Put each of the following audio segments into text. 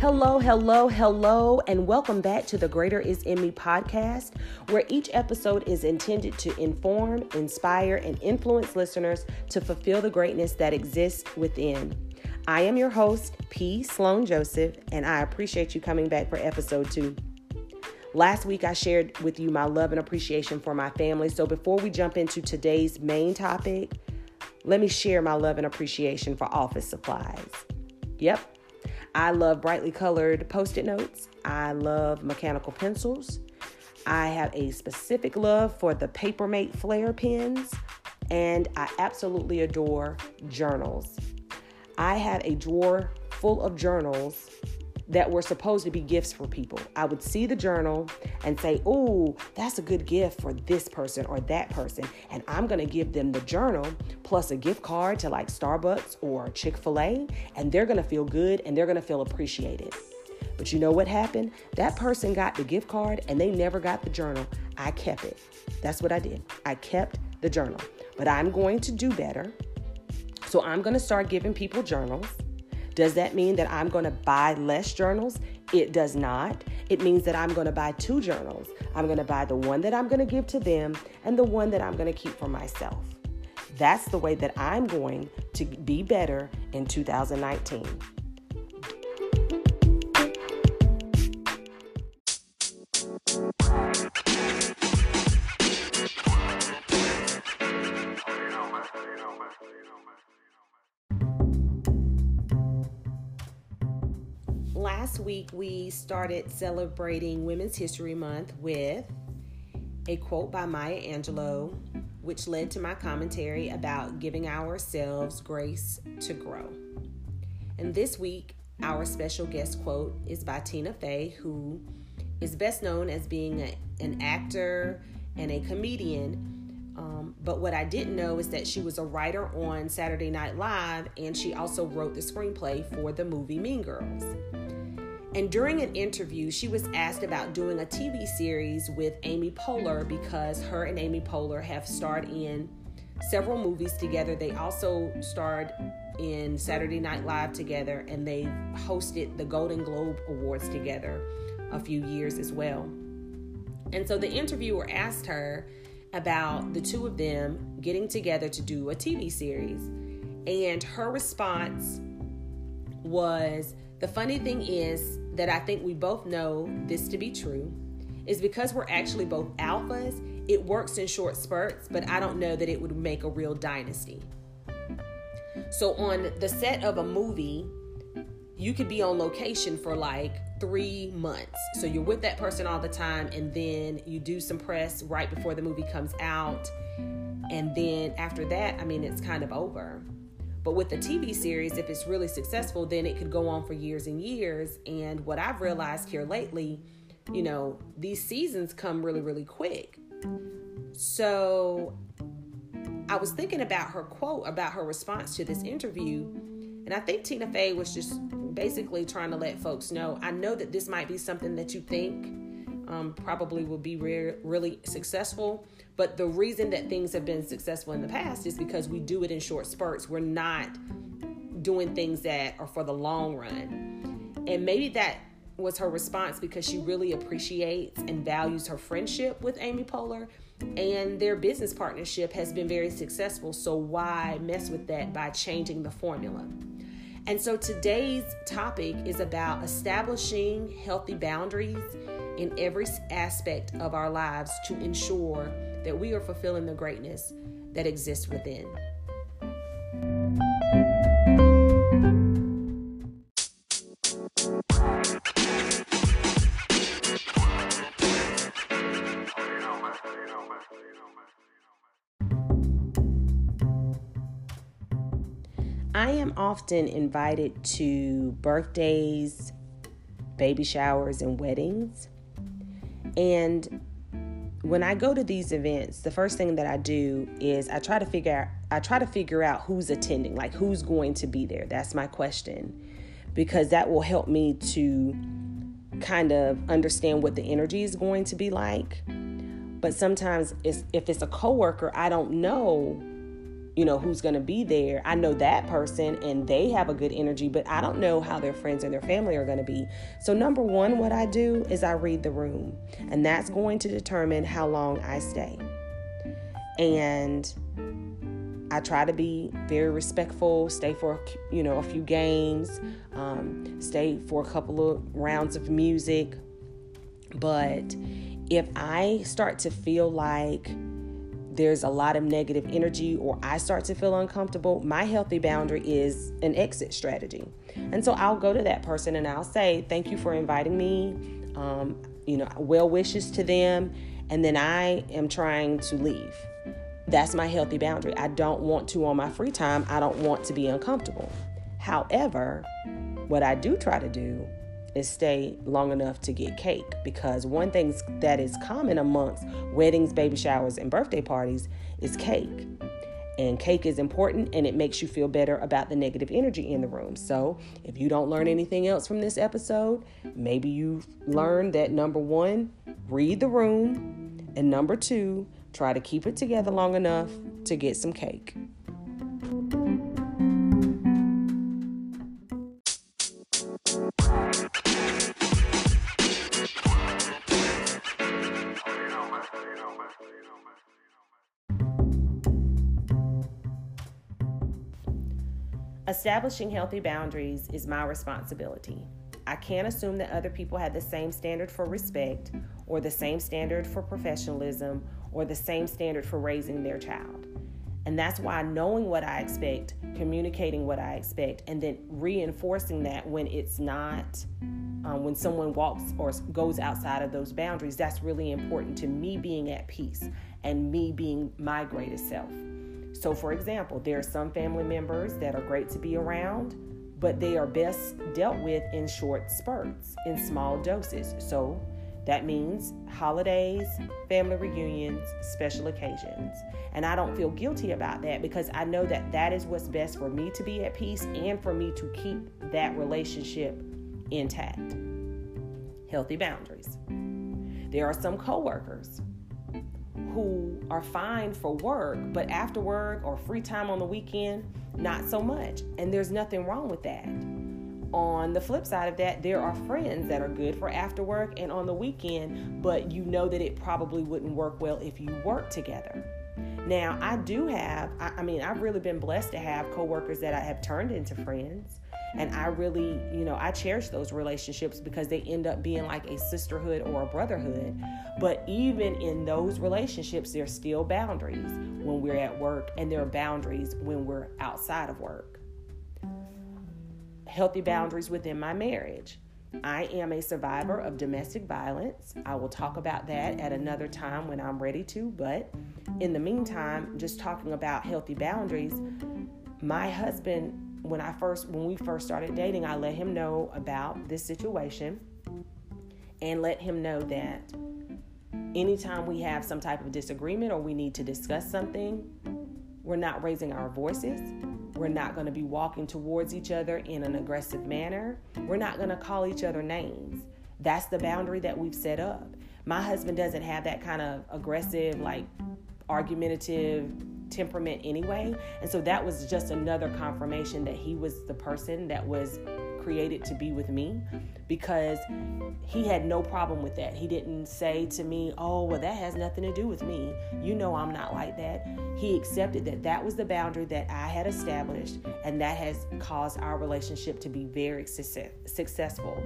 Hello, hello, hello, and welcome back to the Greater Is In Me podcast, where each episode is intended to inform, inspire, and influence listeners to fulfill the greatness that exists within. I am your host, P. Sloan Joseph, and I appreciate you coming back for episode two. Last week, I shared with you my love and appreciation for my family. So before we jump into today's main topic, let me share my love and appreciation for office supplies. Yep, I love brightly colored post it notes. I love mechanical pencils. I have a specific love for the Papermate Flair pens, and I absolutely adore journals. I have a drawer full of journals that were supposed to be gifts for people. I would see the journal and say, Oh, that's a good gift for this person or that person. And I'm going to give them the journal plus a gift card to like Starbucks or Chick fil A. And they're going to feel good and they're going to feel appreciated. But you know what happened? That person got the gift card and they never got the journal. I kept it. That's what I did. I kept the journal. But I'm going to do better. So I'm going to start giving people journals. Does that mean that I'm going to buy less journals? It does not. It means that I'm going to buy two journals. I'm going to buy the one that I'm going to give to them and the one that I'm going to keep for myself. That's the way that I'm going to be better in 2019. We started celebrating Women's History Month with a quote by Maya Angelou, which led to my commentary about giving ourselves grace to grow. And this week, our special guest quote is by Tina Fey, who is best known as being a, an actor and a comedian. Um, but what I didn't know is that she was a writer on Saturday Night Live and she also wrote the screenplay for the movie Mean Girls. And during an interview, she was asked about doing a TV series with Amy Poehler because her and Amy Poehler have starred in several movies together. They also starred in Saturday Night Live together and they hosted the Golden Globe Awards together a few years as well. And so the interviewer asked her about the two of them getting together to do a TV series. And her response was, the funny thing is that I think we both know this to be true is because we're actually both alphas, it works in short spurts, but I don't know that it would make a real dynasty. So, on the set of a movie, you could be on location for like three months. So, you're with that person all the time, and then you do some press right before the movie comes out. And then after that, I mean, it's kind of over. But with the TV series, if it's really successful, then it could go on for years and years. And what I've realized here lately, you know, these seasons come really, really quick. So I was thinking about her quote, about her response to this interview. And I think Tina Fey was just basically trying to let folks know I know that this might be something that you think um, probably will be re- really successful. But the reason that things have been successful in the past is because we do it in short spurts. We're not doing things that are for the long run. And maybe that was her response because she really appreciates and values her friendship with Amy Poehler and their business partnership has been very successful. So why mess with that by changing the formula? And so today's topic is about establishing healthy boundaries in every aspect of our lives to ensure that we are fulfilling the greatness that exists within. I am often invited to birthdays, baby showers, and weddings. And when I go to these events, the first thing that I do is I try to figure out I try to figure out who's attending, like who's going to be there. That's my question. Because that will help me to kind of understand what the energy is going to be like. But sometimes it's, if it's a coworker, I don't know, you know, who's going to be there. I know that person and they have a good energy, but I don't know how their friends and their family are going to be. So, number one, what I do is I read the room, and that's going to determine how long I stay. And I try to be very respectful, stay for you know a few games, um, stay for a couple of rounds of music. But if I start to feel like there's a lot of negative energy or I start to feel uncomfortable, my healthy boundary is an exit strategy. And so I'll go to that person and I'll say, Thank you for inviting me. Um, you know, well wishes to them. And then I am trying to leave. That's my healthy boundary. I don't want to, on my free time, I don't want to be uncomfortable. However, what I do try to do is stay long enough to get cake because one thing that is common amongst weddings, baby showers, and birthday parties is cake. And cake is important and it makes you feel better about the negative energy in the room. So, if you don't learn anything else from this episode, maybe you learned that number one, read the room, and number two, try to keep it together long enough to get some cake. Establishing healthy boundaries is my responsibility. I can't assume that other people have the same standard for respect or the same standard for professionalism or the same standard for raising their child. And that's why knowing what I expect, communicating what I expect, and then reinforcing that when it's not, um, when someone walks or goes outside of those boundaries, that's really important to me being at peace and me being my greatest self. So, for example, there are some family members that are great to be around, but they are best dealt with in short spurts, in small doses. So, that means holidays, family reunions, special occasions. And I don't feel guilty about that because I know that that is what's best for me to be at peace and for me to keep that relationship intact. Healthy boundaries. There are some coworkers who are fine for work, but after work or free time on the weekend, not so much. And there's nothing wrong with that. On the flip side of that, there are friends that are good for after work and on the weekend, but you know that it probably wouldn't work well if you work together. Now, I do have, I, mean, I've really been blessed to have coworkers that I have turned into friends. And I really, you know, I cherish those relationships because they end up being like a sisterhood or a brotherhood. But even in those relationships, there's still boundaries when we're at work, and there are boundaries when we're outside of work. Healthy boundaries within my marriage. I am a survivor of domestic violence. I will talk about that at another time when I'm ready to, but in the meantime, just talking about healthy boundaries, my husband when I first when we first started dating, I let him know about this situation and let him know that anytime we have some type of disagreement or we need to discuss something, we're not raising our voices. We're not going to be walking towards each other in an aggressive manner. We're not going to call each other names. That's the boundary that we've set up. My husband doesn't have that kind of aggressive, like argumentative temperament anyway. And so that was just another confirmation that he was the person that was created to be with me because he had no problem with that. He didn't say to me, Oh, well, that has nothing to do with me. You know, I'm not like that. He accepted that that was the boundary that I had established, and that has caused our relationship to be very success- successful.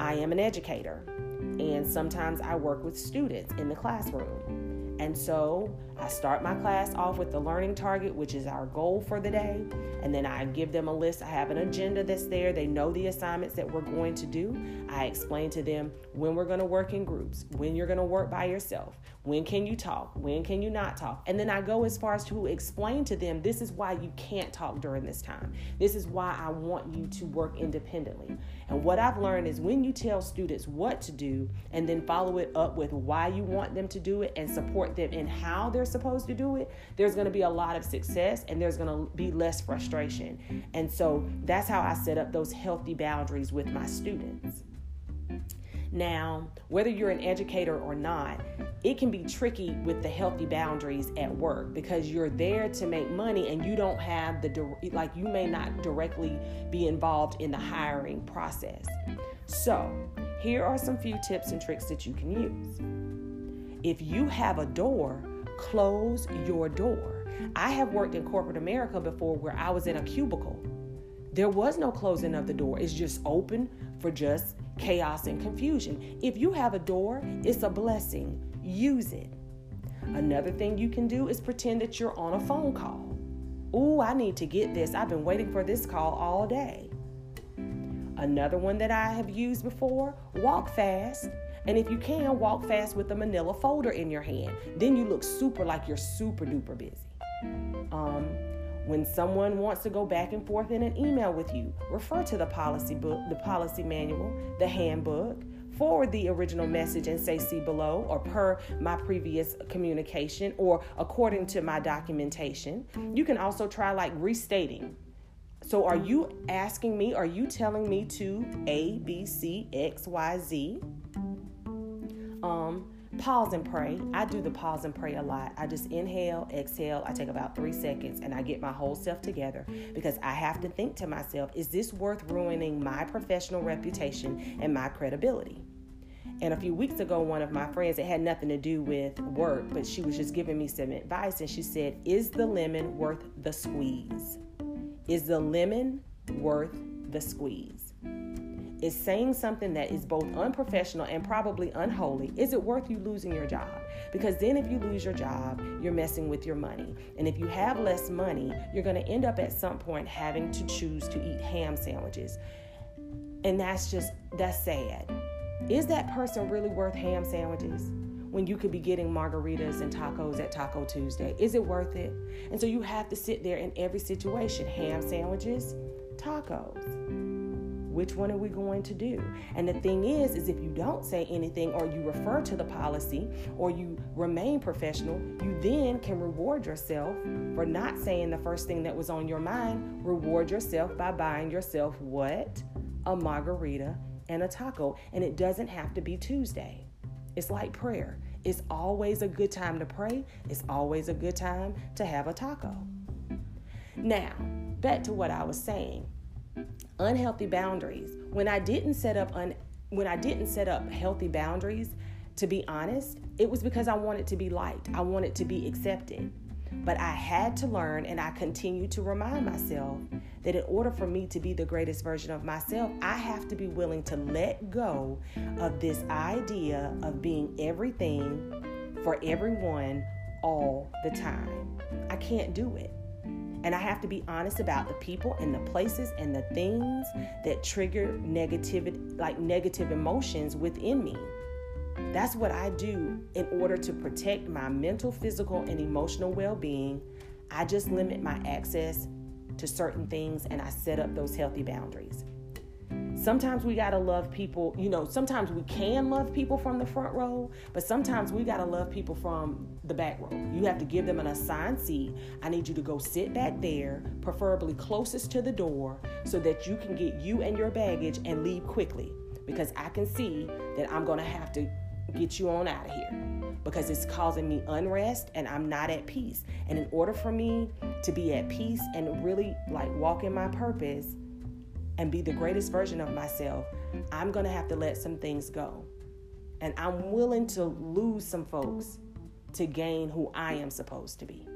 I am an educator, and sometimes I work with students in the classroom. And so I start my class off with the learning target, which is our goal for the day. And then I give them a list. I have an agenda that's there. They know the assignments that we're going to do. I explain to them when we're going to work in groups, when you're going to work by yourself, when can you talk, when can you not talk. And then I go as far as to explain to them this is why you can't talk during this time. This is why I want you to work independently. And what I've learned is when you tell students what to do and then follow it up with why you want them to do it and support them in how they're supposed to do it, there's going to be a lot of success and there's going to be less frustration. And so that's how I set up those healthy boundaries with my students. Now, whether you're an educator or not, it can be tricky with the healthy boundaries at work because you're there to make money and you don't have the like you may not directly be involved in the hiring process. So, here are some few tips and tricks that you can use. If you have a door, close your door. I have worked in corporate America before where I was in a cubicle. There was no closing of the door. It's just open for just chaos and confusion. If you have a door, it's a blessing. Use it. Another thing you can do is pretend that you're on a phone call. Ooh, I need to get this. I've been waiting for this call all day. Another one that I have used before walk fast. And if you can, walk fast with a manila folder in your hand. Then you look super like you're super duper busy. Um, when someone wants to go back and forth in an email with you, refer to the policy book, the policy manual, the handbook, forward the original message and say see below or per my previous communication or according to my documentation. You can also try like restating. So are you asking me, are you telling me to A, B, C, X, Y, Z? Um, Pause and pray. I do the pause and pray a lot. I just inhale, exhale. I take about three seconds and I get my whole self together because I have to think to myself, is this worth ruining my professional reputation and my credibility? And a few weeks ago, one of my friends, it had nothing to do with work, but she was just giving me some advice. And she said, Is the lemon worth the squeeze? Is the lemon worth the squeeze? Is saying something that is both unprofessional and probably unholy, is it worth you losing your job? Because then, if you lose your job, you're messing with your money. And if you have less money, you're going to end up at some point having to choose to eat ham sandwiches. And that's just, that's sad. Is that person really worth ham sandwiches? when you could be getting margaritas and tacos at Taco Tuesday? Is it worth it? And so you have to sit there in every situation ham sandwiches, tacos which one are we going to do? And the thing is is if you don't say anything or you refer to the policy or you remain professional you then can reward yourself for not saying the first thing that was on your mind. Reward yourself by buying yourself what? A margarita and a taco. And it doesn't have to be tuesday. It's like prayer. It's always a good time to pray. It's always a good time to have a taco. Now back to what i was saying unhealthy boundaries. When I didn't set up un, when I didn't set up healthy boundaries, to be honest, it was because I wanted to be liked. I wanted to be accepted. But I had to learn and I continue to remind myself that in order for me to be the greatest version of myself, I have to be willing to let go of this idea of being everything for everyone all the time. I can't do it. And I have to be honest about the people and the places and the things that trigger negativity, like negative emotions within me. That's what I do in order to protect my mental, physical, and emotional well being. I just limit my access to certain things and I set up those healthy boundaries. Sometimes we got to love people, you know, sometimes we can love people from the front row, but sometimes we got to love people from the back row. You have to give them an assigned seat. I need you to go sit back there, preferably closest to the door, so that you can get you and your baggage and leave quickly because I can see that I'm going to have to get you on out of here because it's causing me unrest and I'm not at peace. And in order for me to be at peace and really like walk in my purpose, and be the greatest version of myself, I'm going to have to let some things go. And I'm willing to lose some folks to gain who I am supposed to be.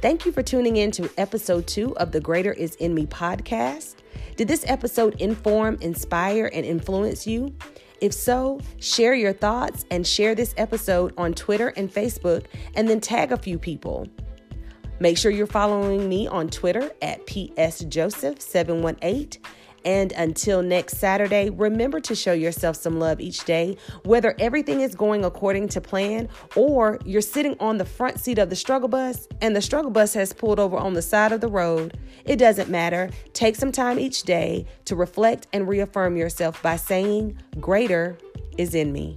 Thank you for tuning in to episode two of the Greater Is In Me podcast. Did this episode inform, inspire, and influence you? If so, share your thoughts and share this episode on Twitter and Facebook, and then tag a few people. Make sure you're following me on Twitter at psjoseph718 and until next Saturday, remember to show yourself some love each day, whether everything is going according to plan or you're sitting on the front seat of the struggle bus and the struggle bus has pulled over on the side of the road. It doesn't matter. Take some time each day to reflect and reaffirm yourself by saying, Greater is in me.